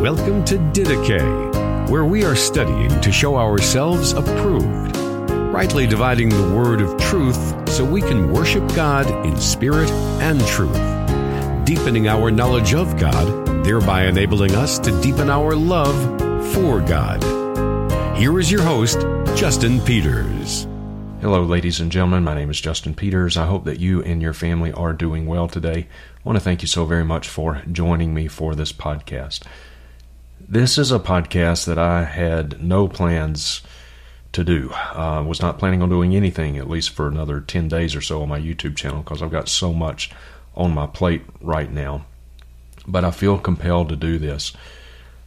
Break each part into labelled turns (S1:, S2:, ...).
S1: Welcome to Didache, where we are studying to show ourselves approved, rightly dividing the word of truth so we can worship God in spirit and truth, deepening our knowledge of God, thereby enabling us to deepen our love for God. Here is your host, Justin Peters.
S2: Hello, ladies and gentlemen. My name is Justin Peters. I hope that you and your family are doing well today. I want to thank you so very much for joining me for this podcast. This is a podcast that I had no plans to do. I uh, was not planning on doing anything, at least for another 10 days or so on my YouTube channel, because I've got so much on my plate right now. But I feel compelled to do this.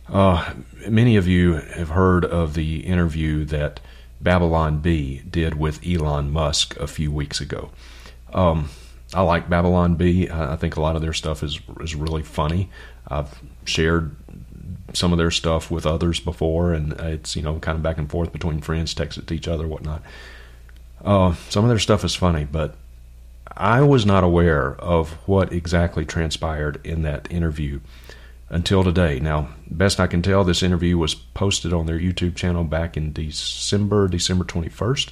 S2: Uh, many of you have heard of the interview that Babylon Bee did with Elon Musk a few weeks ago. Um, I like Babylon Bee. I think a lot of their stuff is is really funny. I've shared some of their stuff with others before, and it's you know kind of back and forth between friends, text it to each other, whatnot. Uh, some of their stuff is funny, but I was not aware of what exactly transpired in that interview until today. Now, best I can tell, this interview was posted on their YouTube channel back in December, December 21st.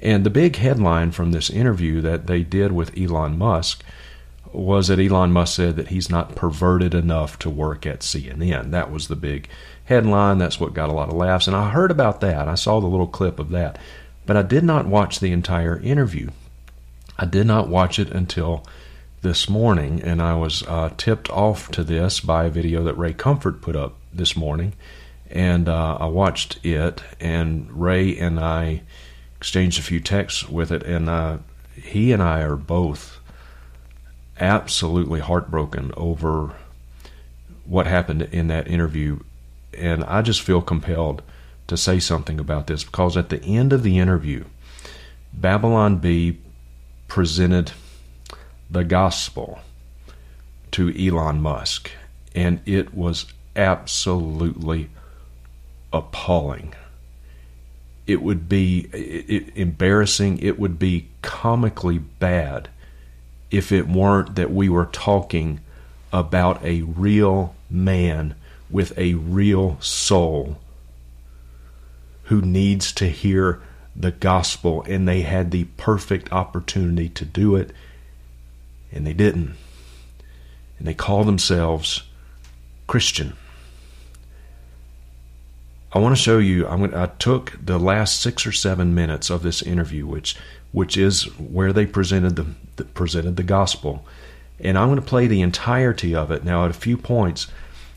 S2: And the big headline from this interview that they did with Elon Musk was that Elon Musk said that he's not perverted enough to work at CNN. That was the big headline. That's what got a lot of laughs. And I heard about that. I saw the little clip of that. But I did not watch the entire interview. I did not watch it until this morning, and I was uh, tipped off to this by a video that Ray Comfort put up this morning. And uh, I watched it, and Ray and I exchanged a few texts with it, and uh, he and I are both absolutely heartbroken over what happened in that interview. And I just feel compelled to say something about this because at the end of the interview, Babylon Bee presented the gospel to Elon Musk, and it was absolutely appalling. It would be embarrassing. It would be comically bad if it weren't that we were talking about a real man with a real soul who needs to hear the gospel, and they had the perfect opportunity to do it, and they didn't. And they call themselves Christian. I want to show you. I took the last six or seven minutes of this interview, which which is where they presented the, presented the gospel, and I'm going to play the entirety of it. Now, at a few points,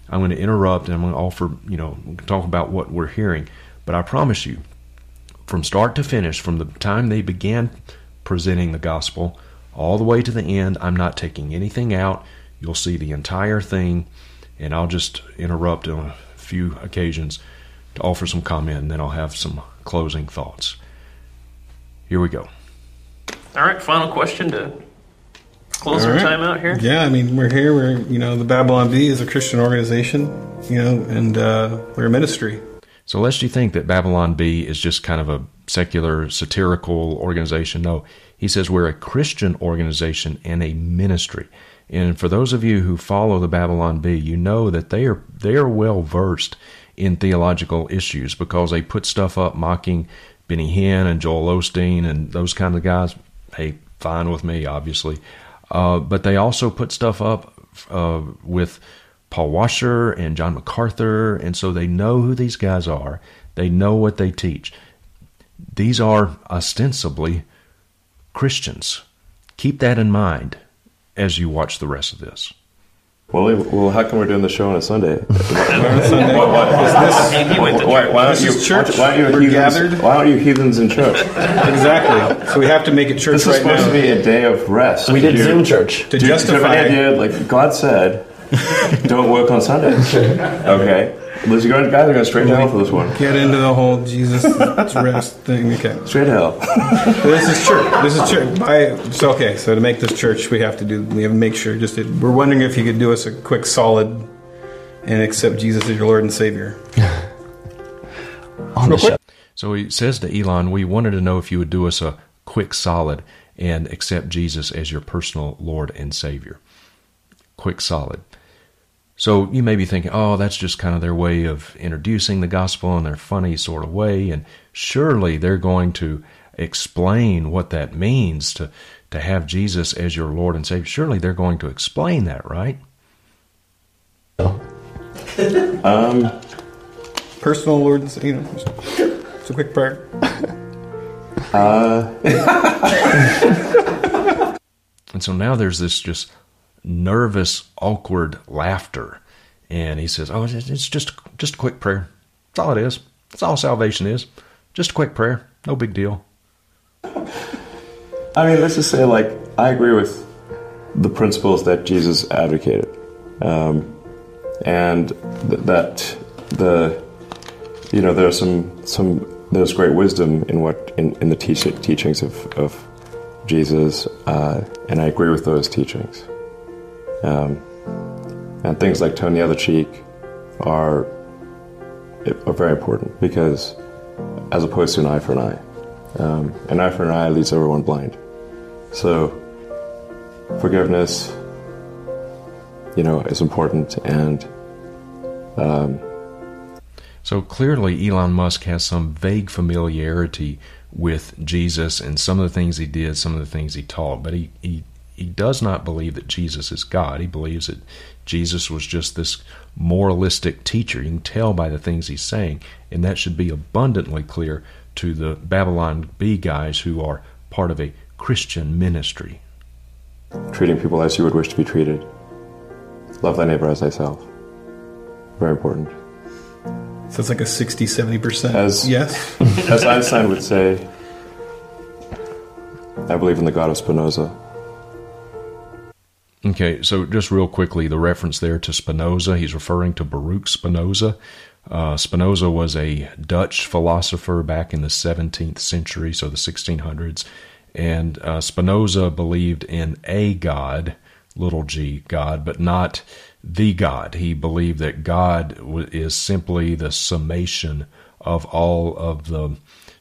S2: I'm going to interrupt and I'm going to offer, you know, talk about what we're hearing. But I promise you, from start to finish, from the time they began presenting the gospel all the way to the end, I'm not taking anything out. You'll see the entire thing, and I'll just interrupt on a few occasions to offer some comment, and then I'll have some closing thoughts. Here we go.
S3: All right, final question to close our time out here.
S4: Yeah, I mean, we're here. We're, you know, the Babylon Bee is a Christian organization, you know, and uh, we're a ministry.
S2: So, lest you think that Babylon Bee is just kind of a secular, satirical organization, no. He says we're a Christian organization and a ministry. And for those of you who follow the Babylon Bee, you know that they are they are well versed in theological issues because they put stuff up mocking Benny Hinn and Joel Osteen and those kind of guys hey, fine with me, obviously. Uh, but they also put stuff up uh, with Paul Washer and John MacArthur, and so they know who these guys are. They know what they teach. These are ostensibly Christians. Keep that in mind as you watch the rest of this.
S5: Well, well, how come we're doing the show on a Sunday?
S4: Sunday.
S5: Why, why, why, why don't you,
S4: church.
S5: Why, don't you heathens, why aren't you heathens in church?
S4: exactly. So we have to make it church
S5: This is
S4: right
S5: supposed
S4: now.
S5: to be a day of rest.
S6: We did
S5: You-
S6: Zoom church.
S4: to
S5: Do you have
S4: justify.
S5: any idea, like God said, don't work on Sundays. Okay, Liz, you guys are going straight to hell for this one.
S4: Get into the whole Jesus rest thing. Okay.
S5: Straight to hell.
S4: This is church. This is church. By, so okay. So to make this church, we have to do. We have to make sure. Just we're wondering if you could do us a quick solid and accept Jesus as your Lord and Savior.
S6: On the show.
S2: So he says to Elon, We wanted to know if you would do us a quick solid and accept Jesus as your personal Lord and Savior. Quick solid. So you may be thinking, oh, that's just kind of their way of introducing the gospel in their funny sort of way. And surely they're going to explain what that means to, to have Jesus as your Lord and Savior. Surely they're going to explain that, right?
S5: Um,
S4: Personal Lord and Savior. You know, just, it's a quick prayer.
S2: And so now there's this just nervous, awkward laughter. And he says, Oh, it's just, just a quick prayer. That's all it is. That's all salvation is. Just a quick prayer. No big deal.
S5: I mean, let's just say, like, I agree with the principles that Jesus advocated, um, and th- that the, you know, there's some some there's great wisdom in what in, in the teach- teachings of of Jesus, uh, and I agree with those teachings. Um, and things like turn the other cheek are are very important because, as opposed to an eye for an eye, um, an eye for an eye leads everyone blind. So, forgiveness, you know, is important, and
S2: So clearly, Elon Musk has some vague familiarity with Jesus and some of the things he did, some of the things he taught, but he, he, he does not believe that Jesus is God. He believes that Jesus was just this moralistic teacher. You can tell by the things he's saying, and that should be abundantly clear to the Babylon Bee guys who are part of a Christian ministry.
S5: treating people as you would wish to be treated. Love thy neighbor as thyself. Very important.
S4: So it's like a 60, 70%
S5: As-
S4: yes.
S5: As Einstein would say, I believe in the God of Spinoza.
S2: Okay, so just real quickly, the reference there to Spinoza, he's referring to Baruch Spinoza. Uh, Spinoza was a Dutch philosopher back in the 17th century, so the 1600s. And uh, Spinoza believed in a God, little g, God, but not the God. He believed that God is simply the summation of all of the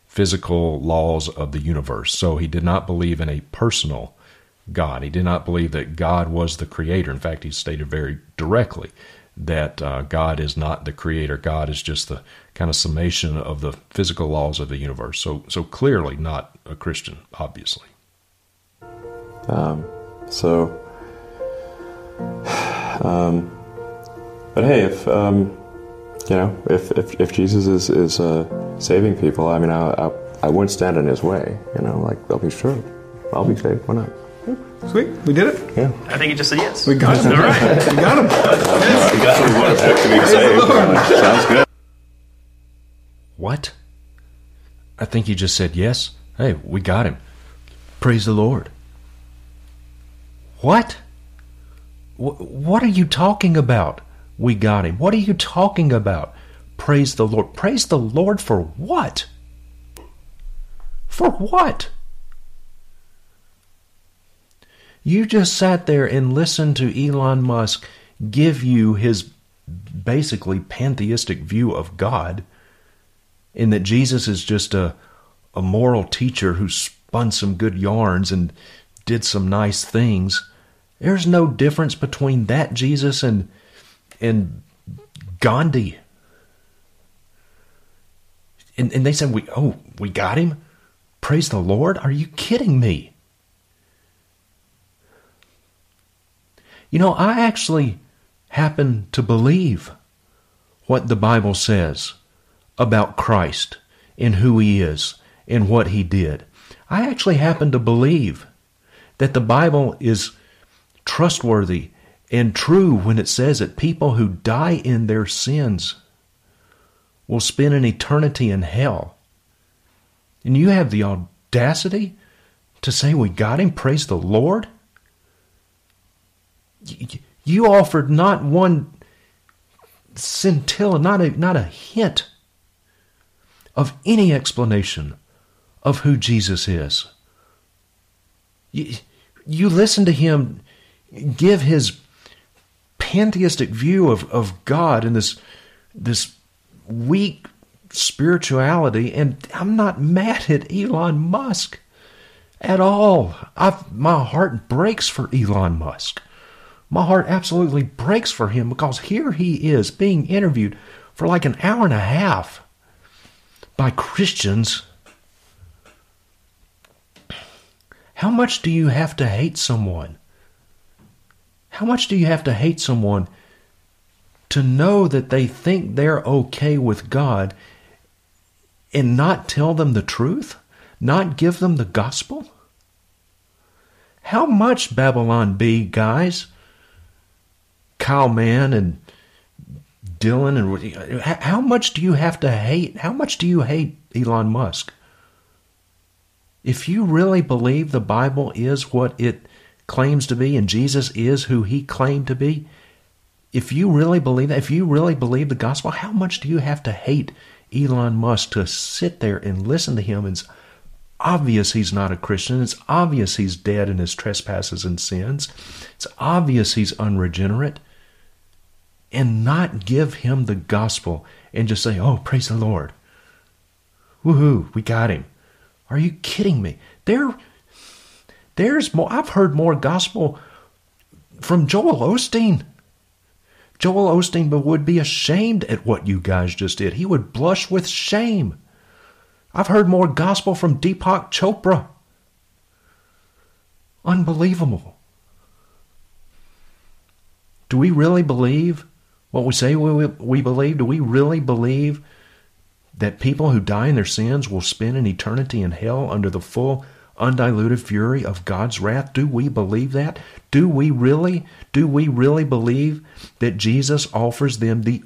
S2: physical laws of the universe. So he did not believe in a personal God. He did not believe that God was the creator. In fact, he stated very directly that uh, God is not the creator. God is just the kind of summation of the physical laws of the universe. So, so clearly not a Christian, obviously.
S5: So, um, but hey, if um, you know, if, if, if Jesus is is uh, saving people, I mean, I, I I wouldn't stand in his way. You know, like I'll be sure, I'll be saved. Why not?
S4: Sweet, we did it.
S5: Yeah.
S3: I think he just said yes.
S4: We got him.
S3: All right.
S4: We got him.
S5: Sounds good.
S2: What? I think he just said yes. Hey, we got him. Praise the Lord. What? Wh- What are you talking about? We got him. What are you talking about? Praise the Lord. Praise the Lord for what? For what? You just sat there and listened to Elon Musk give you his basically pantheistic view of God in that Jesus is just a a moral teacher who spun some good yarns and did some nice things. There's no difference between that Jesus and and Gandhi. And and they said we oh, we got him? Praise the Lord? Are you kidding me? You know, I actually happen to believe what the Bible says about Christ and who he is and what he did. I actually happen to believe that the Bible is trustworthy and true when it says that people who die in their sins will spend an eternity in hell. And you have the audacity to say we got him, praise the Lord? You offered not one scintilla, not a, not a hint of any explanation of who Jesus is. You, you listen to him give his pantheistic view of, of God and this this weak spirituality, and I'm not mad at Elon Musk at all. i my heart breaks for Elon Musk. My heart absolutely breaks for him because here he is being interviewed for like an hour and a half by Christians. How much do you have to hate someone? How much do you have to hate someone to know that they think they're okay with God and not tell them the truth? Not give them the gospel? How much Babylon Bee, guys? Kyle Mann and Dillon and how much do you have to hate? How much do you hate Elon Musk? If you really believe the Bible is what it claims to be and Jesus is who he claimed to be, if you really believe that, if you really believe the gospel, how much do you have to hate Elon Musk to sit there and listen to him? It's obvious he's not a Christian. It's obvious he's dead in his trespasses and sins. It's obvious he's unregenerate. And not give him the gospel and just say, oh, praise the Lord. Woohoo, we got him. Are you kidding me? There, there's more. I've heard more gospel from Joel Osteen. Joel Osteen would be ashamed at what you guys just did. He would blush with shame. I've heard more gospel from Deepak Chopra. Unbelievable. Do we really believe what we say we, we believe? Do we really believe that people who die in their sins will spend an eternity in hell under the full undiluted fury of God's wrath? Do we believe that? Do we really? Do we really believe that Jesus offers them the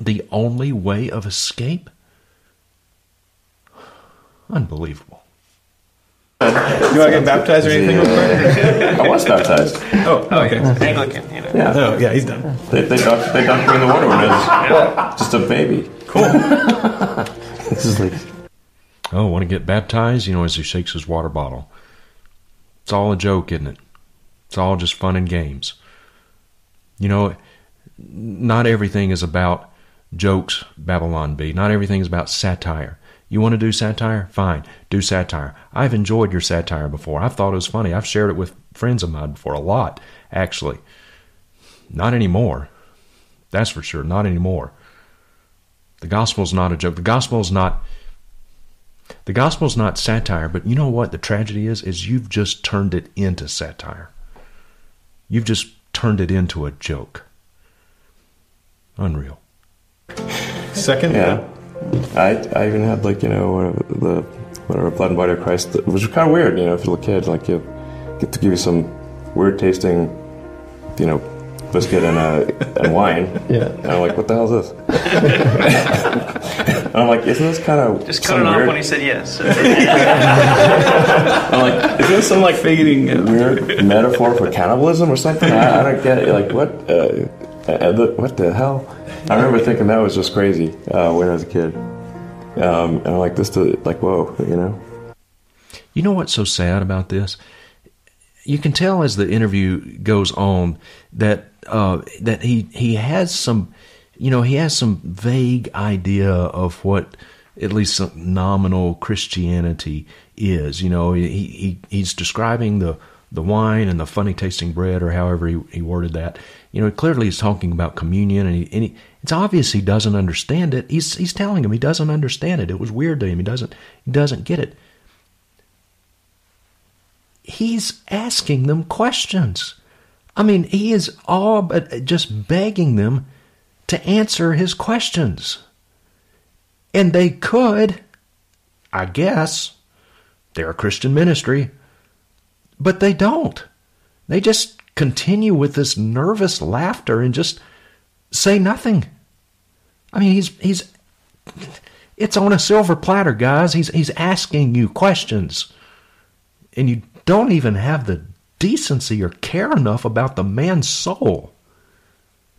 S2: the only way of escape? Unbelievable.
S4: You want to get baptized or anything? real quick?
S5: I was baptized.
S4: Oh, oh okay.
S3: Anglican, you know.
S5: Yeah.
S4: Oh, yeah, he's done.
S5: They, they, dunked, they dunked me in the water when I was just a baby.
S4: Cool.
S5: This is like
S2: Oh, want to get baptized? You know, as he shakes his water bottle. It's all a joke, isn't it? It's all just fun and games. You know, not everything is about jokes, Babylon Bee. Not everything is about satire. You want to do satire? Fine, do satire. I've enjoyed your satire before. I've thought it was funny. I've shared it with friends of mine before, a lot, actually. Not anymore. That's for sure. Not anymore. The gospel is not a joke. The gospel is not. The gospel is not satire, but you know what the tragedy is? Is you've just turned it into satire. You've just turned it into a joke. Unreal.
S4: Second?
S5: Yeah. I, I even had like, you know, the whatever blood and body of Christ, which was kind of weird, you know, if you're a little kid, like you get to give you some weird tasting, you know, biscuit and uh, and wine.
S6: Yeah.
S5: And I'm like, what the hell is this? and I'm like, isn't this kind of
S3: Just cut it off when he said yes.
S5: I'm like, isn't this some like
S4: Fading
S5: weird metaphor for cannibalism or something? I, I don't get it. Like, what? Uh, the- what the hell? I remember thinking that was just crazy uh, when I was a kid. Um, and I'm like, this, to, like, whoa, you know?
S2: You know what's so sad about this? You can tell as the interview goes on that uh, that he he has some, you know, he has some vague idea of what at least some nominal Christianity is. You know, he, he he's describing the the wine and the funny tasting bread, or however he, he worded that. You know, clearly he's talking about communion, and, he, and he, it's obvious he doesn't understand it. He's he's telling him he doesn't understand it. It was weird to him. He doesn't he doesn't get it he's asking them questions. I mean, he is all but just begging them to answer his questions. And they could, I guess. They're a Christian ministry. But they don't. They just continue with this nervous laughter and just say nothing. I mean, he's he's it's on a silver platter, guys. He's he's asking you questions. And you don't even have the decency or care enough about the man's soul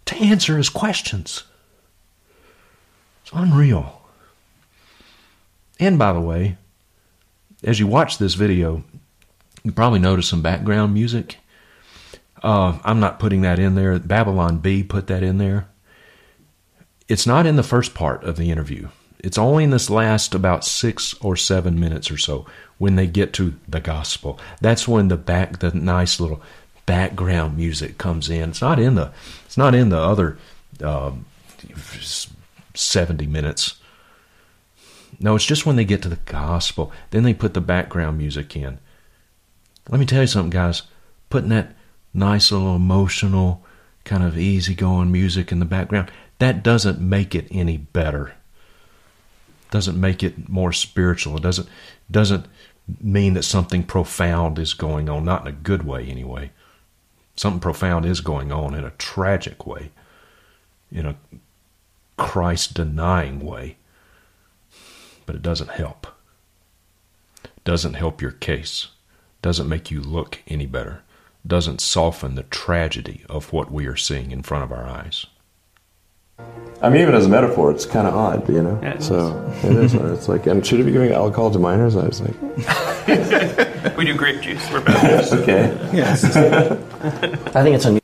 S2: to answer his questions. It's unreal. And by the way, as you watch this video, you probably notice some background music. Uh, I'm not putting that in there. Babylon Bee put that in there. It's not in the first part of the interview. It's only in this last about six or seven minutes or so when they get to the gospel. That's when the back, the nice little background music comes in. It's not in the it's not in the other uh, 70 minutes. No, it's just when they get to the gospel. Then they put the background music in. Let me tell you something, guys. Putting that nice little emotional, kind of easygoing music in the background, that doesn't make it any better. Doesn't make it more spiritual. It doesn't doesn't mean that something profound is going on, not in a good way anyway. Something profound is going on in a tragic way, in a Christ denying way. But it doesn't help. Doesn't help your case. Doesn't make you look any better. Doesn't soften the tragedy of what we are seeing in front of our eyes.
S5: I mean, even as a metaphor, it's kind of odd, you know.
S3: Yeah, it
S5: so it is. It's like, and should it be giving alcohol to minors? I was like,
S3: We do grape juice. We're Baptists.
S5: okay.
S4: Yes.
S6: I think it's unusual.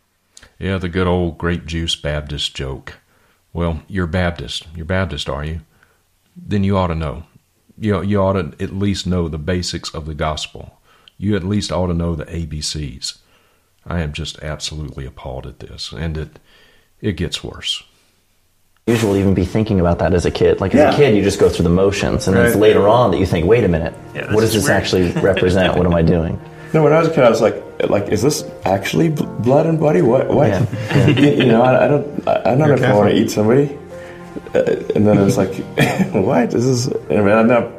S2: Yeah, the good old grape juice Baptist joke. Well, you're Baptist. You're Baptist, are you? Then you ought to know. You, you ought to at least know the basics of the gospel. You at least ought to know the ABCs. I am just absolutely appalled at this, and it it gets worse.
S6: usual to even be thinking about that as a kid. Like as
S4: Yeah.
S6: a kid, you just go through the motions, and then it's later on that you think, "Wait a minute,
S3: Yeah,
S6: what does this
S3: weird."
S6: actually represent? what am I doing?"
S5: No, when I was a kid, I was like, like, is this actually blood and body? What? What?
S6: Yeah,
S5: you, you know, I, I don't, I, I don't know if I want to eat somebody. Uh, and then it's like, what? This is. I mean, I never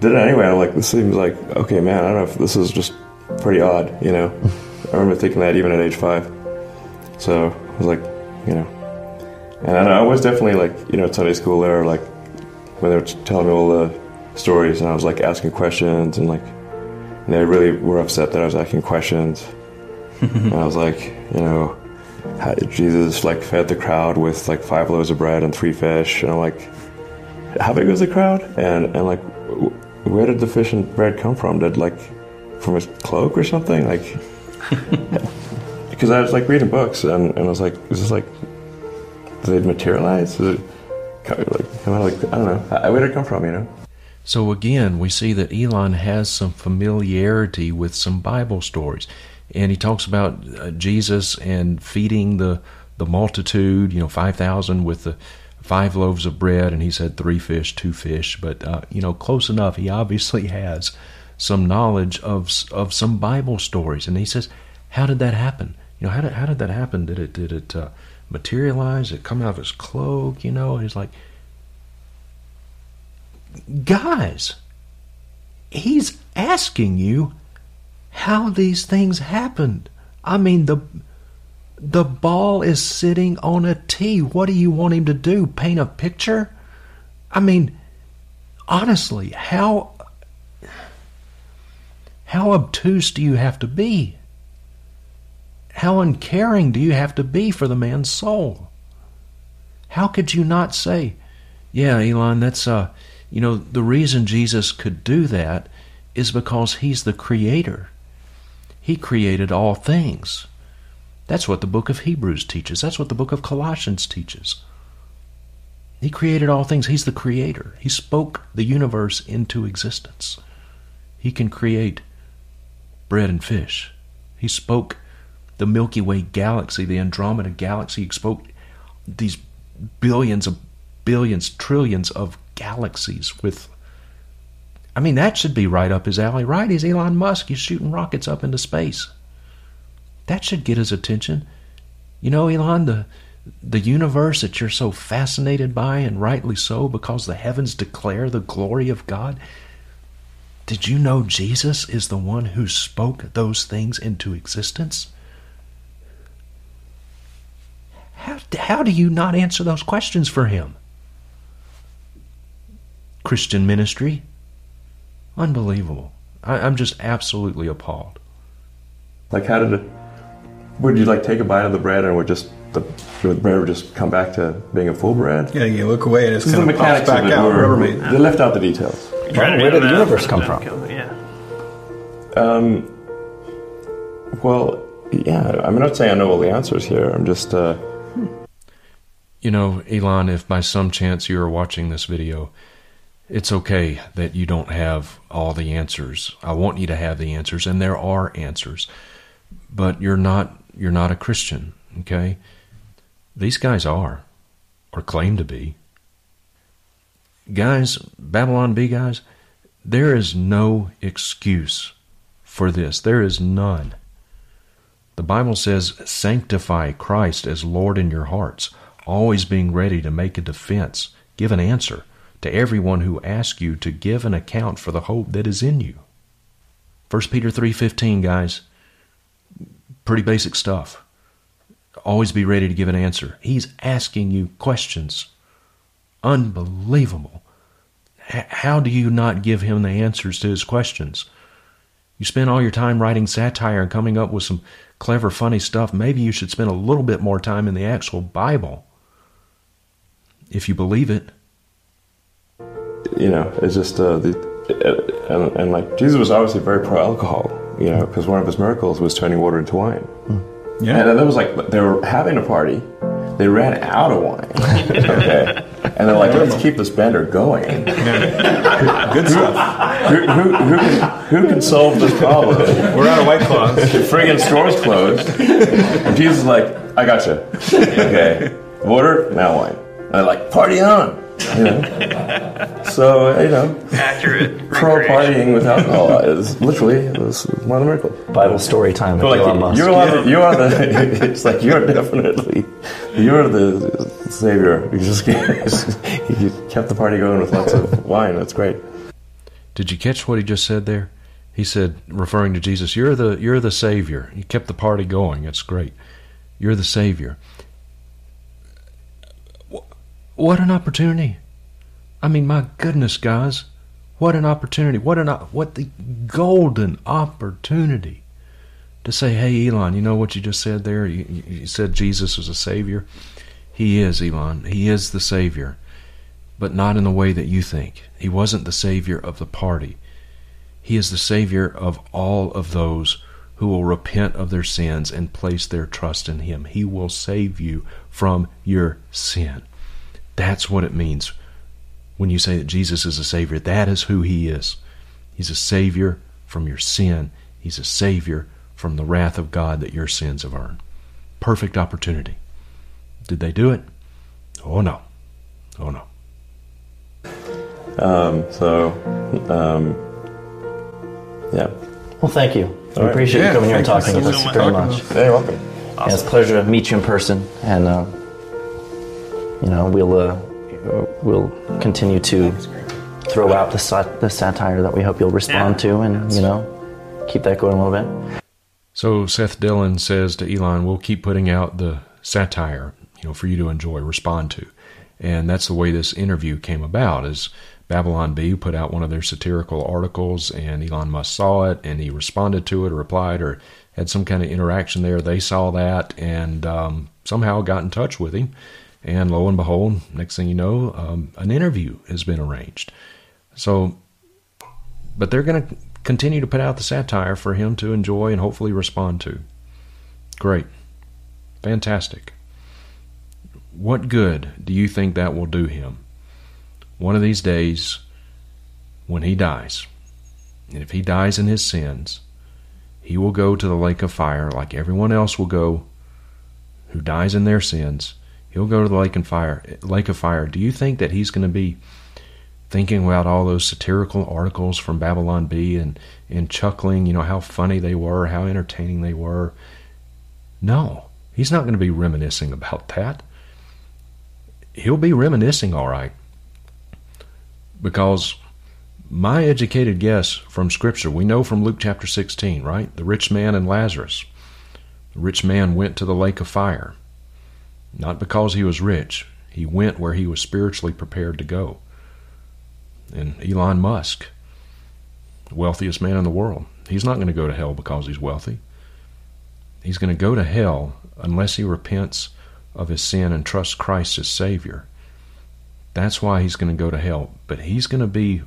S5: did it anyway. I'm like, this seems like okay, man. I don't know if this is just pretty odd. You know, I remember thinking that even at age five. So I was like, you know, and I, know, I was definitely like, you know, at Sunday school there, like when they were telling me all the stories, and I was like asking questions, and like, and they really were upset that I was asking questions. and I was like, you know, how did Jesus like fed the crowd with like five loaves of bread and three fish, and I'm like, how big was the crowd? And and like, where did the fish and bread come from? Did like from his cloak or something? Like, because I was like reading books, and, and I was like, is this like, did they materialize? Is it like, kind of like I don't know, where did it come from? You know?
S2: So again, we see that Elon has some familiarity with some Bible stories, and he talks about uh, Jesus and feeding the the multitude. You know, five thousand with the five loaves of bread, and he said three fish, two fish. But uh, you know, close enough. He obviously has some knowledge of of some Bible stories, and he says, "How did that happen? You know, how did how did that happen? Did it did it uh, materialize? Did it come out of his cloak? You know?" And he's like guys, he's asking you how these things happened. I mean, the the ball is sitting on a tee. What do you want him to do? Paint a picture? I mean, honestly, how how obtuse do you have to be? How uncaring do you have to be for the man's soul? How could you not say, "Yeah, Elon, that's uh you know, the reason Jesus could do that is because he's the creator. He created all things. That's what the book of Hebrews teaches. That's what the book of Colossians teaches. He created all things. He's the creator. He spoke the universe into existence. He can create bread and fish. He spoke the Milky Way galaxy, the Andromeda galaxy. He spoke these billions of billions, trillions of galaxies with. I mean, that should be right up his alley, right? He's Elon Musk. He's shooting rockets up into space. That should get his attention. You know, Elon, the the universe that you're so fascinated by, and rightly so, because the heavens declare the glory of God. Did you know Jesus is the one who spoke those things into existence? How, how do you not answer those questions for him? Christian ministry? Unbelievable. I, I'm just absolutely appalled.
S5: Like, how did it? Would you like take a bite of the bread, and would just the, would the bread would just come back to being a full bread?
S4: Yeah, you look away and it's
S5: The
S4: kind of pops back
S5: of it
S4: out,
S5: were,
S4: Rubbermaid.
S5: they left out the details.
S3: You try to
S6: where did the universe come
S3: it
S6: from?
S3: doesn't kill- Yeah.
S5: Um, well, yeah. I'm not saying I know all the answers here. I'm just. Uh,
S2: You know, Elon, if by some chance you are watching this video, it's okay that you don't have all the answers. I want you to have the answers, and there are answers. but you're not you're not a Christian, okay? These guys are or claim to be. Guys, Babylon Bee guys, there is no excuse for this. There is none. The Bible says, sanctify Christ as Lord in your hearts, always being ready to make a defense, give an answer to everyone who asks you to give an account for the hope that is in you. 1 Peter 3:15 guys pretty basic stuff. Always be ready to give an answer. He's asking you questions. Unbelievable. H- how do you not give him the answers to his questions? You spend all your time writing satire and coming up with some clever funny stuff. Maybe you should spend a little bit more time in the actual bible if you believe it.
S5: You know, it's just uh, the and, and like Jesus was obviously very pro alcohol, you know, because one of his miracles was turning water into wine.
S4: Yeah.
S5: And then it was like they were having a party, they ran out of wine, okay, and they're like, let's keep this bender going.
S4: Good stuff.
S5: Who, who, who, can, who can solve this problem?
S4: We're out of White Claws.
S5: The friggin' store's closed. And Jesus is like, I got you. Okay, water now wine. And they're like, party on. You know. So you know,
S3: Accurate.
S5: pro partying with alcohol is literally was one of the miracles.
S6: Bible story time with Elon
S5: like
S6: Musk.
S5: you are, the, you are the. It's like you're definitely, you're the savior. You just you kept the party going with lots of wine. That's great.
S2: Did you catch what he just said there? He said, referring to Jesus, "You're the you're the Savior. You kept the party going. It's great. You're the Savior." Wh- What an opportunity! I mean, my goodness, guys, what an opportunity! What an what the golden opportunity to say, "Hey, Elon, you know what you just said there? You you said Jesus was a Savior. He is, Elon. He is the Savior." but not in the way that you think. He wasn't the Savior of the party. He is the Savior of all of those who will repent of their sins and place their trust in Him. He will save you from your sin. That's what it means when you say that Jesus is a Savior. That is who He is. He's a Savior from your sin, He's a Savior from the wrath of God that your sins have earned. Perfect opportunity. Did they do it? Oh no. Oh no.
S5: Um, so, um, yeah.
S6: well, thank you. We
S5: right.
S6: appreciate
S4: Yeah,
S6: you coming here and talking with
S3: so
S6: us
S3: much.
S6: very much.
S4: with
S5: Hey, you're welcome.
S6: Yeah, it's a pleasure to meet you in person, and uh, you know we'll uh, we'll continue to throw out the, sat- the satire that we hope you'll respond
S3: Yeah.
S6: to, and you know keep that going a little bit.
S2: So Seth Dillon says to Elon, "We'll keep putting out the satire, you know, for you to enjoy, respond to." And that's the way this interview came about. Is Babylon Bee put out one of their satirical articles, and Elon Musk saw it, and he responded to it, or replied, or had some kind of interaction there. They saw that, and um, somehow got in touch with him. And lo and behold, next thing you know, um, an interview has been arranged. So but they're going to continue to put out the satire for him to enjoy and hopefully respond to. Great. Fantastic. What good do you think that will do him? One of these days, when he dies, and if he dies in his sins, he will go to the lake of fire like everyone else will go who dies in their sins. He'll go to the lake and fire lake of fire. Do you think that he's going to be thinking about all those satirical articles from Babylon Bee and, and chuckling, you know, how funny they were, how entertaining they were. No, he's not going to be reminiscing about that. He'll be reminiscing, all right. Because my educated guess from Scripture, we know from Luke chapter 16, right? The rich man and Lazarus. The rich man went to the lake of fire. Not because he was rich, he went where he was spiritually prepared to go and Elon Musk, wealthiest man in the world. He's not going to go to hell because he's wealthy. He's going to go to hell unless he repents of his sin and trusts Christ as Savior. That's why he's going to go to hell. But he's going to be,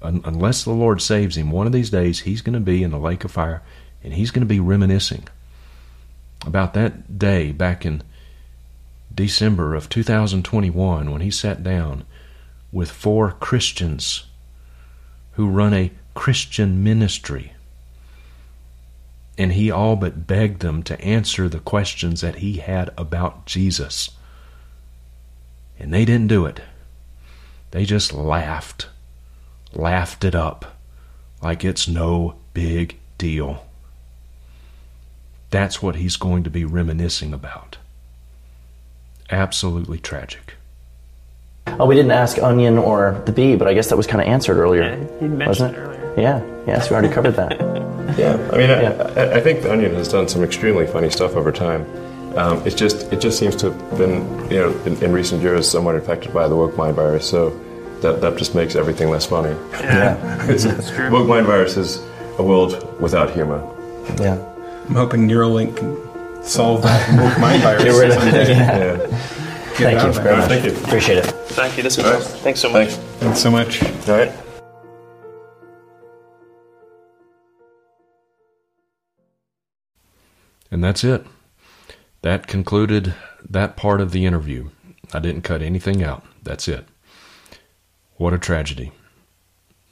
S2: un- unless the Lord saves him, one of these days he's going to be in the lake of fire and he's going to be reminiscing about that day back in December of 2021 when he sat down with four Christians who run a Christian ministry. and he all but begged them to answer the questions that he had about Jesus. And they didn't do it. They just laughed, laughed it up like it's no big deal. That's what he's going to be reminiscing about. Absolutely tragic.
S6: Oh, we didn't ask Onion or the Bee, but I guess that was kind of answered earlier.
S3: Yeah, you mentioned
S6: wasn't
S3: it earlier.
S6: Yeah, yes, we already covered that.
S5: Yeah, I mean,
S6: Yeah.
S5: I, I, I think the Onion has done some extremely funny stuff over time. Um, it's just, it just seems to have been, you know, in, in recent years, somewhat infected by the woke mind virus. So that that just makes everything less funny.
S6: Yeah,
S5: It's,
S3: true.
S5: woke mind virus is a world without humor.
S6: yeah.
S4: I'm hoping Neuralink can solve that woke mind virus.
S6: Get rid of it. Yeah.
S5: Yeah.
S4: Get
S6: Thank you very much.
S5: Thank you.
S6: Appreciate it.
S3: Thank you. This was
S5: All right.
S3: awesome. Thanks so much.
S5: Thanks.
S4: Thanks so much.
S5: All right.
S2: And that's it. That concluded that part of the interview. I didn't cut anything out. That's it. What a tragedy.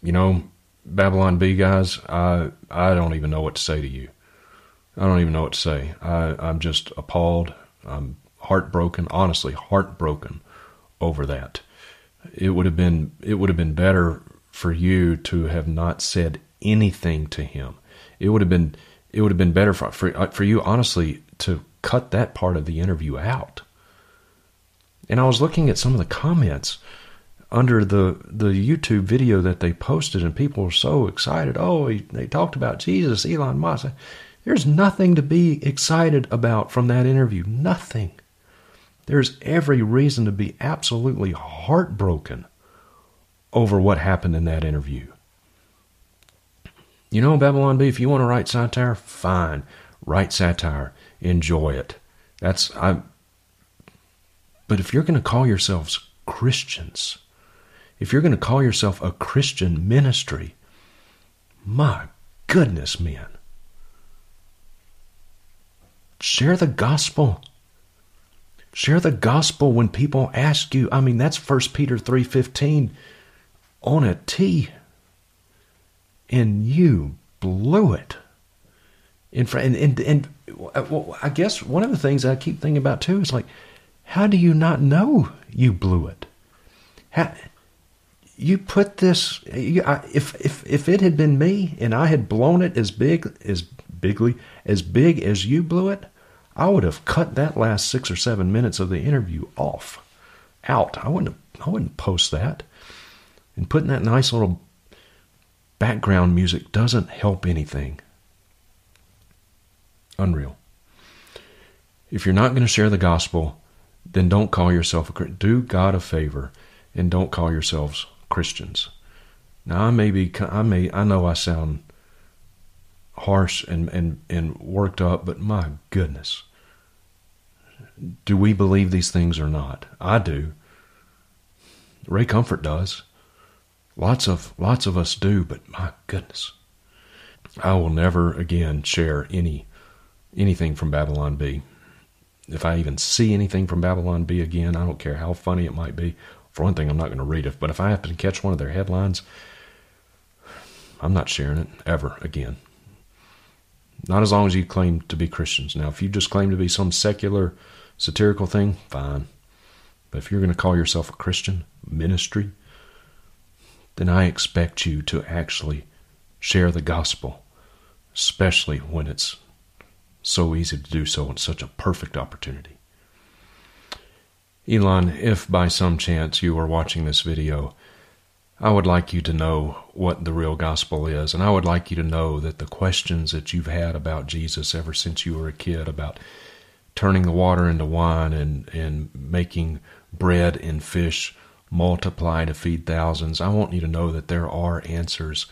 S2: You know, Babylon Bee guys, I I don't even know what to say to you. I don't even know what to say. I, I'm just appalled. I'm heartbroken, honestly, heartbroken over that. It would have been it would have been better for you to have not said anything to him. It would have been it would have been better for for, uh, for you honestly to cut that part of the interview out. And I was looking at some of the comments under the the YouTube video that they posted, and people were so excited. Oh, he, they talked about Jesus, Elon Musk. There's nothing to be excited about from that interview. Nothing. There's every reason to be absolutely heartbroken over what happened in that interview. You know, Babylon Bee, if you want to write satire, fine. Write satire. Enjoy it. That's I but if you're going to call yourselves Christians, if you're going to call yourself a Christian ministry, my goodness, man. Share the gospel. Share the gospel when people ask you. I mean, that's 1 Peter 3:15 on a T. And you blew it. And, and, and uh, I guess one of the things I keep thinking about too is like, how do you not know you blew it? How, you put this you, I, if if if it had been me and I had blown it as big as bigly as big as you blew it, I would have cut that last six or seven minutes of the interview off, out. I wouldn't have, I wouldn't post that, and putting that nice little background music doesn't help anything. Unreal. If you're not going to share the gospel, then don't call yourself a Christian. Do God a favor and don't call yourselves Christians. Now I may be I may I know I sound harsh and and and worked up, but my goodness. Do we believe these things or not? I do. Ray Comfort does. Lots of lots of us do, but my goodness. I will never again share any anything from Babylon Bee. If I even see anything from Babylon Bee again, I don't care how funny it might be. For one thing, I'm not going to read it, but if I happen to catch one of their headlines, I'm not sharing it ever again. Not as long as you claim to be Christians. Now, if you just claim to be some secular, satirical thing, fine. But if you're going to call yourself a Christian ministry, then I expect you to actually share the gospel, especially when it's so easy to do so and such a perfect opportunity. Elon, if by some chance you are watching this video, I would like you to know what the real gospel is, and I would like you to know that the questions that you've had about Jesus ever since you were a kid, about turning the water into wine and, and making bread and fish multiply to feed thousands, I want you to know that there are answers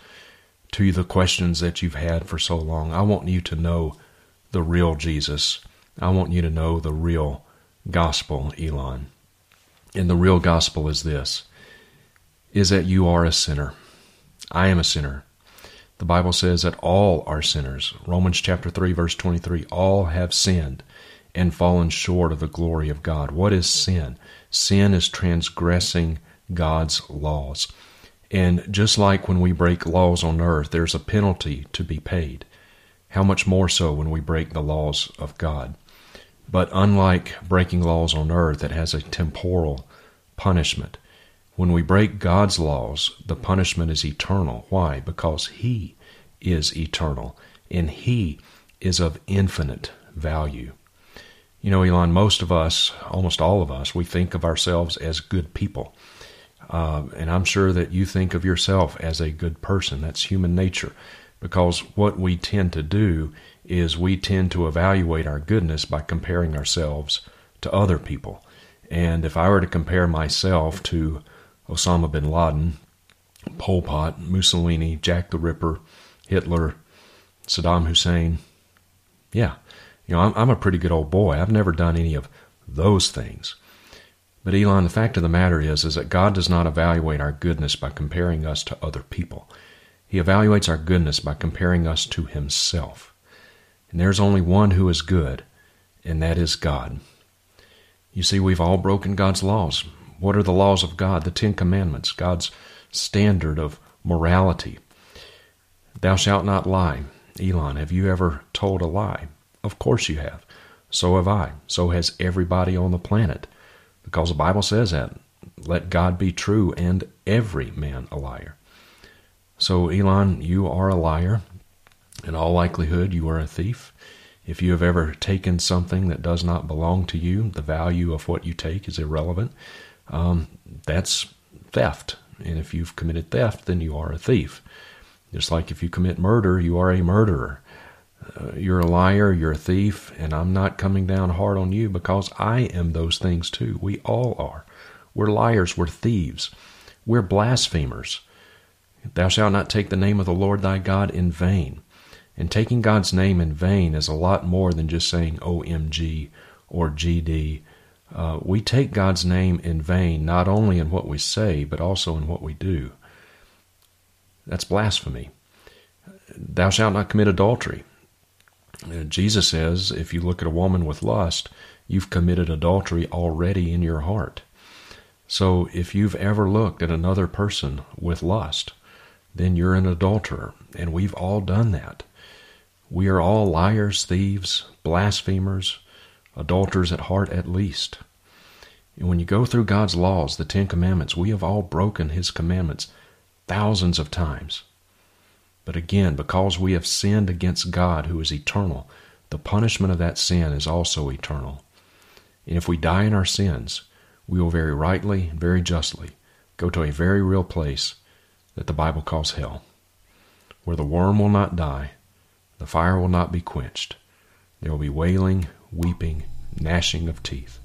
S2: to the questions that you've had for so long. I want you to know the real Jesus. I want you to know the real gospel, Elon. And the real gospel is this is that you are a sinner. I am a sinner. The Bible says that all are sinners. Romans chapter 3 verse 23, all have sinned and fallen short of the glory of God. What is sin? Sin is transgressing God's laws. And just like when we break laws on earth, there's a penalty to be paid. How much more so when we break the laws of God? But unlike breaking laws on earth, it has a temporal punishment. When we break God's laws, the punishment is eternal. Why? Because He is eternal and He is of infinite value. You know, Elon, most of us, almost all of us, we think of ourselves as good people. Uh, and I'm sure that you think of yourself as a good person. That's human nature. Because what we tend to do is we tend to evaluate our goodness by comparing ourselves to other people. And if I were to compare myself to Osama bin Laden, Pol Pot, Mussolini, Jack the Ripper, Hitler, Saddam Hussein, yeah, you know, I'm, I'm a pretty good old boy. I've never done any of those things. But Elon, the fact of the matter is, is that God does not evaluate our goodness by comparing us to other people. He evaluates our goodness by comparing us to Himself. And there's only one who is good, and that is God. You see, we've all broken God's laws. What are the laws of God? The Ten Commandments, God's standard of morality. Thou shalt not lie. Elon, have you ever told a lie? Of course you have. So have I. So has everybody on the planet. Because the Bible says that. Let God be true and every man a liar. So, Elon, you are a liar. In all likelihood, you are a thief. If you have ever taken something that does not belong to you, the value of what you take is irrelevant. Um, that's theft. And if you've committed theft, then you are a thief. Just like if you commit murder, you are a murderer. Uh, you're a liar, you're a thief, and I'm not coming down hard on you because I am those things too. We all are. We're liars, we're thieves, we're blasphemers. Thou shalt not take the name of the Lord thy God in vain. And taking God's name in vain is a lot more than just saying OMG or GD. Uh, we take God's name in vain not only in what we say, but also in what we do. That's blasphemy. Thou shalt not commit adultery. Uh, Jesus says if you look at a woman with lust, you've committed adultery already in your heart. So if you've ever looked at another person with lust, then you're an adulterer. And we've all done that. We are all liars, thieves, blasphemers, adulterers at heart at least. And when you go through God's laws, the Ten Commandments, we have all broken His commandments thousands of times. But again, because we have sinned against God who is eternal, the punishment of that sin is also eternal. And if we die in our sins, we will very rightly and very justly go to a very real place that the Bible calls hell, where the worm will not die, the fire will not be quenched. There will be wailing, weeping, gnashing of teeth.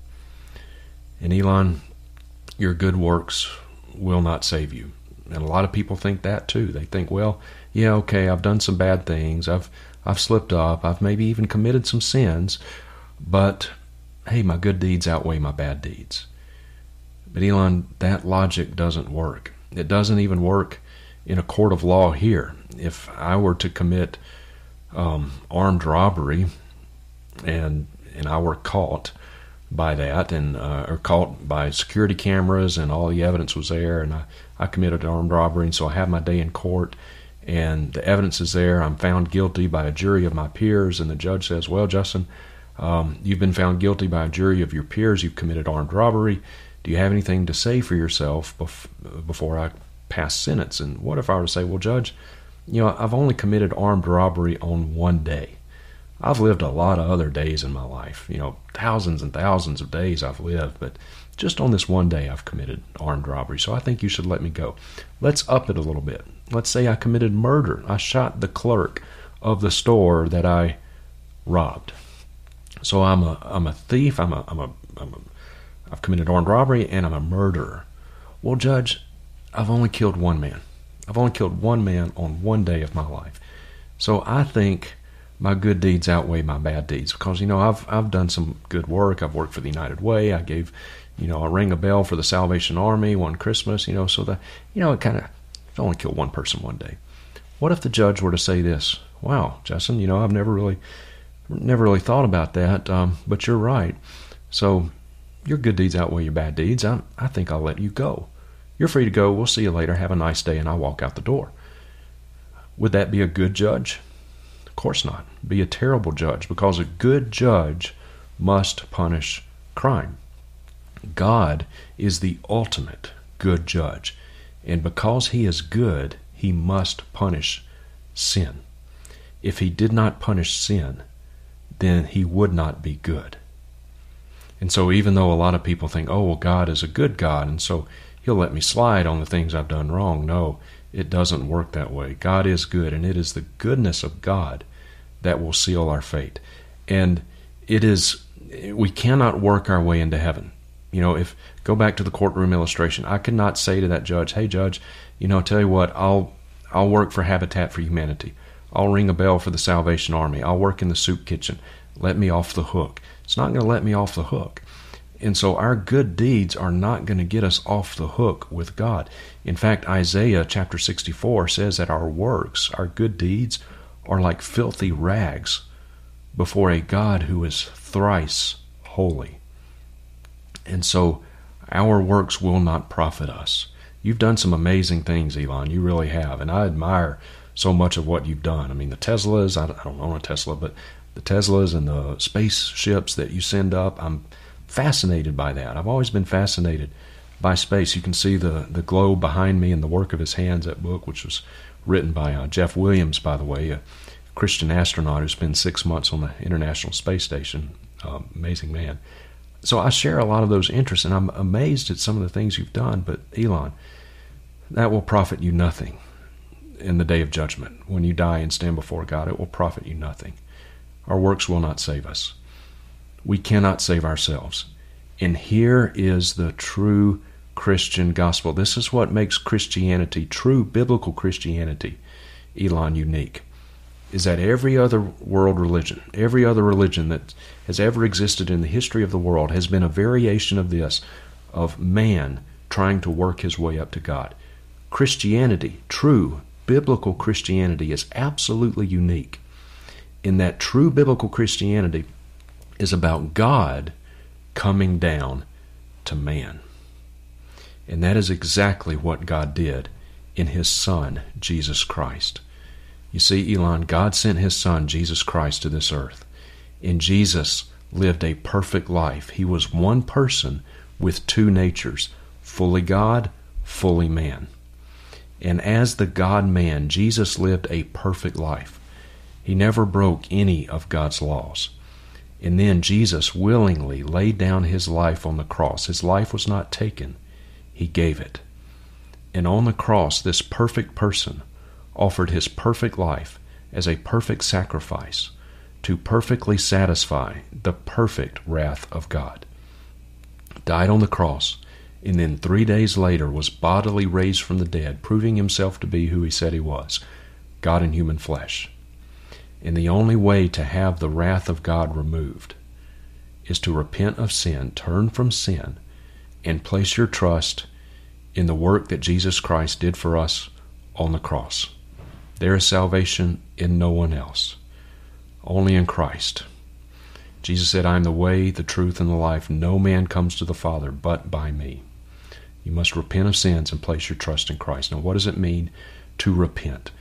S2: And Elon, your good works will not save you. And a lot of people think that too. They think, well, yeah, okay, I've done some bad things. I've I've slipped up. I've maybe even committed some sins, but hey, my good deeds outweigh my bad deeds. But Elon, that logic doesn't work. It doesn't even work in a court of law here. If I were to commit um, armed robbery and and I were caught by that and uh, or caught by security cameras and all the evidence was there and I, I committed armed robbery and so I have my day in court and the evidence is there I'm found guilty by a jury of my peers and the judge says well Justin um, you've been found guilty by a jury of your peers you've committed armed robbery do you have anything to say for yourself bef- before I pass sentence. And what if I were to say, well, Judge, you know, I've only committed armed robbery on one day. I've lived a lot of other days in my life, you know, thousands and thousands of days I've lived, but just on this one day I've committed armed robbery. So I think you should let me go. Let's up it a little bit. Let's say I committed murder. I shot the clerk of the store that I robbed. So I'm a I'm a thief. I'm a I'm a I'm a I've committed armed robbery and I'm a murderer. Well, judge, I've only killed one man. I've only killed one man on one day of my life. So I think my good deeds outweigh my bad deeds because you know I've I've done some good work. I've worked for the United Way. I gave, you know, I rang a bell for the Salvation Army one Christmas. You know, so that you know it kind of I only killed one person one day. What if the judge were to say this? Wow, Justin, you know I've never really never really thought about that, um, but you're right. So your good deeds outweigh your bad deeds. I I think I'll let you go. You're free to go. We'll see you later. Have a nice day. And I'll walk out the door. Would that be a good judge? Of course not. Be a terrible judge because a good judge must punish crime. God is the ultimate good judge. And because he is good, he must punish sin. If he did not punish sin, then he would not be good. And so, even though a lot of people think, oh, well, God is a good God, and so he'll let me slide on the things I've done wrong, no, it doesn't work that way. God is good, and it is the goodness of God that will seal our fate. And it is, we cannot work our way into heaven. You know, if go back to the courtroom illustration, I could not say to that judge, "Hey, judge, you know, tell you what, I'll I'll work for Habitat for Humanity. I'll ring a bell for the Salvation Army. I'll work in the soup kitchen. Let me off the hook." It's not going to let me off the hook. And so our good deeds are not going to get us off the hook with God. In fact, Isaiah chapter 64 says that our works, our good deeds, are like filthy rags before a God who is thrice holy. And so our works will not profit us. You've done some amazing things, Elon. You really have. And I admire so much of what you've done. I mean, the Teslas, I don't own a Tesla, but the Teslas and the spaceships that you send up, I'm fascinated by that. I've always been fascinated by space. You can see the, the globe behind me and the work of his hands, that book, which was written by uh, Jeff Williams, by the way, a Christian astronaut who spent six months on the International Space Station. Uh, amazing man. So I share a lot of those interests, and I'm amazed at some of the things you've done. But Elon, that will profit you nothing in the day of judgment. When you die and stand before God, it will profit you nothing. Our works will not save us. We cannot save ourselves. And here is the true Christian gospel. This is what makes Christianity, true biblical Christianity, Elon, unique is that every other world religion, every other religion that has ever existed in the history of the world has been a variation of this, of man trying to work his way up to God. Christianity, true biblical Christianity, is absolutely unique in that true biblical Christianity is about God coming down to man. And that is exactly what God did in His Son, Jesus Christ. You see, Elon, God sent His Son, Jesus Christ, to this earth. And Jesus lived a perfect life. He was one person with two natures fully God, fully man. And as the God man, Jesus lived a perfect life. He never broke any of God's laws. And then Jesus willingly laid down his life on the cross. His life was not taken, he gave it. And on the cross, this perfect person offered his perfect life as a perfect sacrifice to perfectly satisfy the perfect wrath of God. Died on the cross, and then three days later was bodily raised from the dead, proving himself to be who he said he was God in human flesh. And the only way to have the wrath of God removed is to repent of sin, turn from sin, and place your trust in the work that Jesus Christ did for us on the cross. There is salvation in no one else, only in Christ. Jesus said, I am the way, the truth, and the life. No man comes to the Father but by me. You must repent of sins and place your trust in Christ. Now, what does it mean to repent?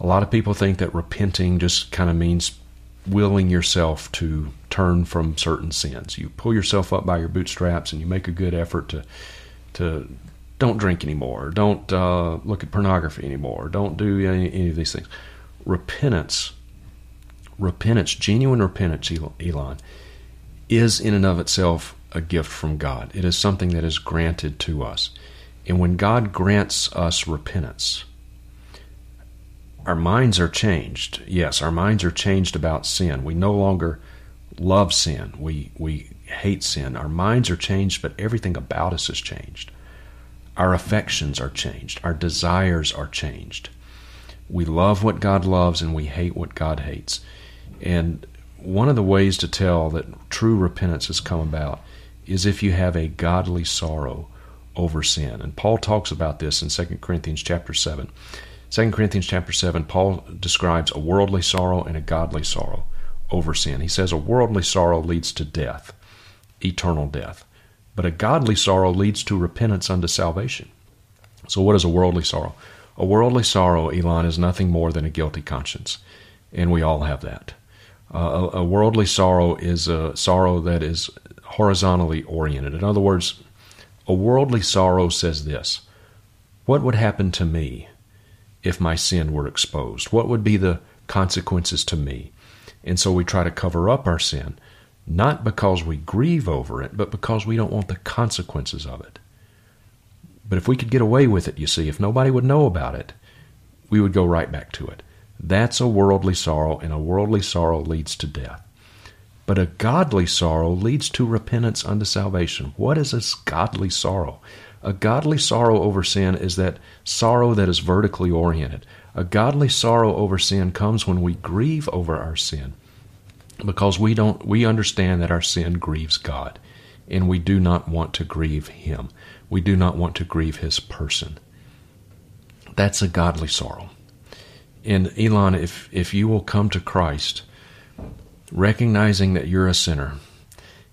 S2: A lot of people think that repenting just kind of means willing yourself to turn from certain sins. You pull yourself up by your bootstraps and you make a good effort to to don't drink anymore, don't uh, look at pornography anymore, don't do any, any of these things. Repentance, repentance, genuine repentance, Elon, is in and of itself a gift from God. It is something that is granted to us. And when God grants us repentance, our minds are changed. Yes, our minds are changed about sin. We no longer love sin. We we hate sin. Our minds are changed, but everything about us has changed. Our affections are changed. Our desires are changed. We love what God loves and we hate what God hates. And one of the ways to tell that true repentance has come about is if you have a godly sorrow over sin. And Paul talks about this in 2 Corinthians chapter 7. 2 Corinthians chapter 7, Paul describes a worldly sorrow and a godly sorrow over sin. He says a worldly sorrow leads to death, eternal death. But a godly sorrow leads to repentance unto salvation. So, what is a worldly sorrow? A worldly sorrow, Elon, is nothing more than a guilty conscience. and we all have that. Uh, a, a worldly sorrow is a sorrow that is horizontally oriented. In other words, a worldly sorrow says this What would happen to me if my sin were exposed? What would be the consequences to me? And so we try to cover up our sin, not because we grieve over it, but because we don't want the consequences of it. But if we could get away with it, you see, if nobody would know about it, we would go right back to it. That's a worldly sorrow, and a worldly sorrow leads to death. But a godly sorrow leads to repentance unto salvation. What is this godly sorrow? A godly sorrow over sin is that sorrow that is vertically oriented. A godly sorrow over sin comes when we grieve over our sin because we don't we understand that our sin grieves God and we do not want to grieve him. We do not want to grieve his person. That's a godly sorrow. And Elon, if if you will come to Christ, recognizing that you're a sinner,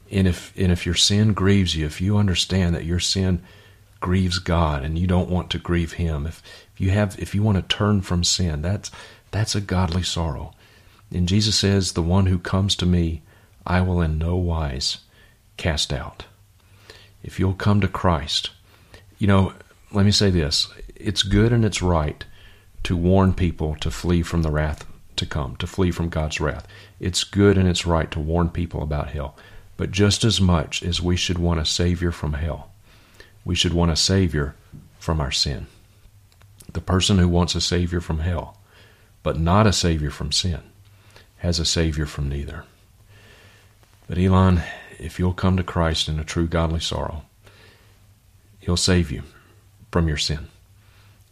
S2: and if and if your sin grieves you, if you understand that your sin grieves God and you don't want to grieve him, if, if you have if you want to turn from sin, that's that's a godly sorrow. And Jesus says, The one who comes to me, I will in no wise cast out. If you'll come to Christ, you know, let me say this it's good and it's right to warn people to flee from the wrath to come, to flee from God's wrath. It's good and it's right to warn people about hell. But just as much as we should want a Savior from hell, we should want a Savior from our sin. The person who wants a Savior from hell, but not a Savior from sin, has a Savior from neither. But Elon, if you'll come to Christ in a true godly sorrow, He'll save you from your sin.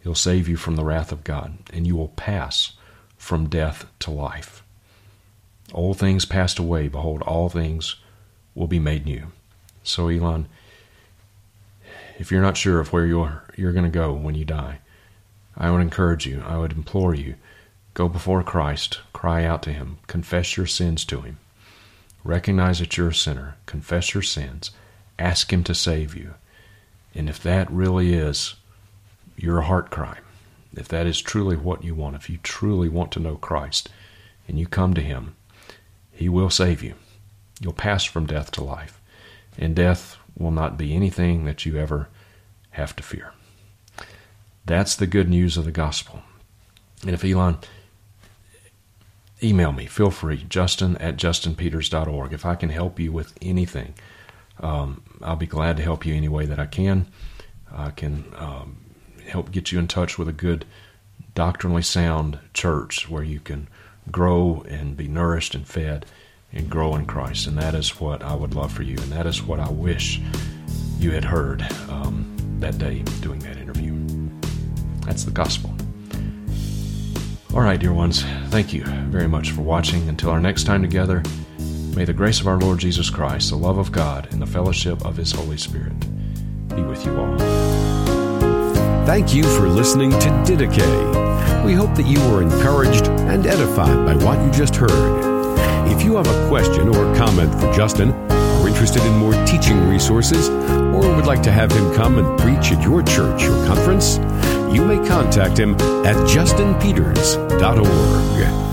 S2: He'll save you from the wrath of God, and you will pass from death to life. Old things passed away, behold, all things will be made new. So, Elon, if you're not sure of where you're, you're going to go when you die, I would encourage you, I would implore you, go before Christ, cry out to Him, confess your sins to Him, recognize that you're a sinner, confess your sins, ask Him to save you. And if that really is your heart cry, if that is truly what you want, if you truly want to know Christ and you come to Him, He will save you. You'll pass from death to life, and death will not be anything that you ever have to fear. That's the good news of the gospel. And if Elon, email me, feel free, justin at justinpeters.org. If I can help you with anything, um, I'll be glad to help you any way that I can. I can um, help get you in touch with a good, doctrinally sound church where you can grow and be nourished and fed and grow in Christ. And that is what I would love for you. And that is what I wish you had heard um, that day doing that interview. That's the gospel. All right, dear ones, thank you very much for watching. Until our next time together, may the grace of our Lord Jesus Christ, the love of God, and the fellowship of His Holy Spirit be with you all.
S1: Thank you for listening to Didache. We hope that you were encouraged and edified by what you just heard. If you have a question or comment for Justin, are interested in more teaching resources, or would like to have him come and preach at your church or conference, you may contact him at justinpeters.org.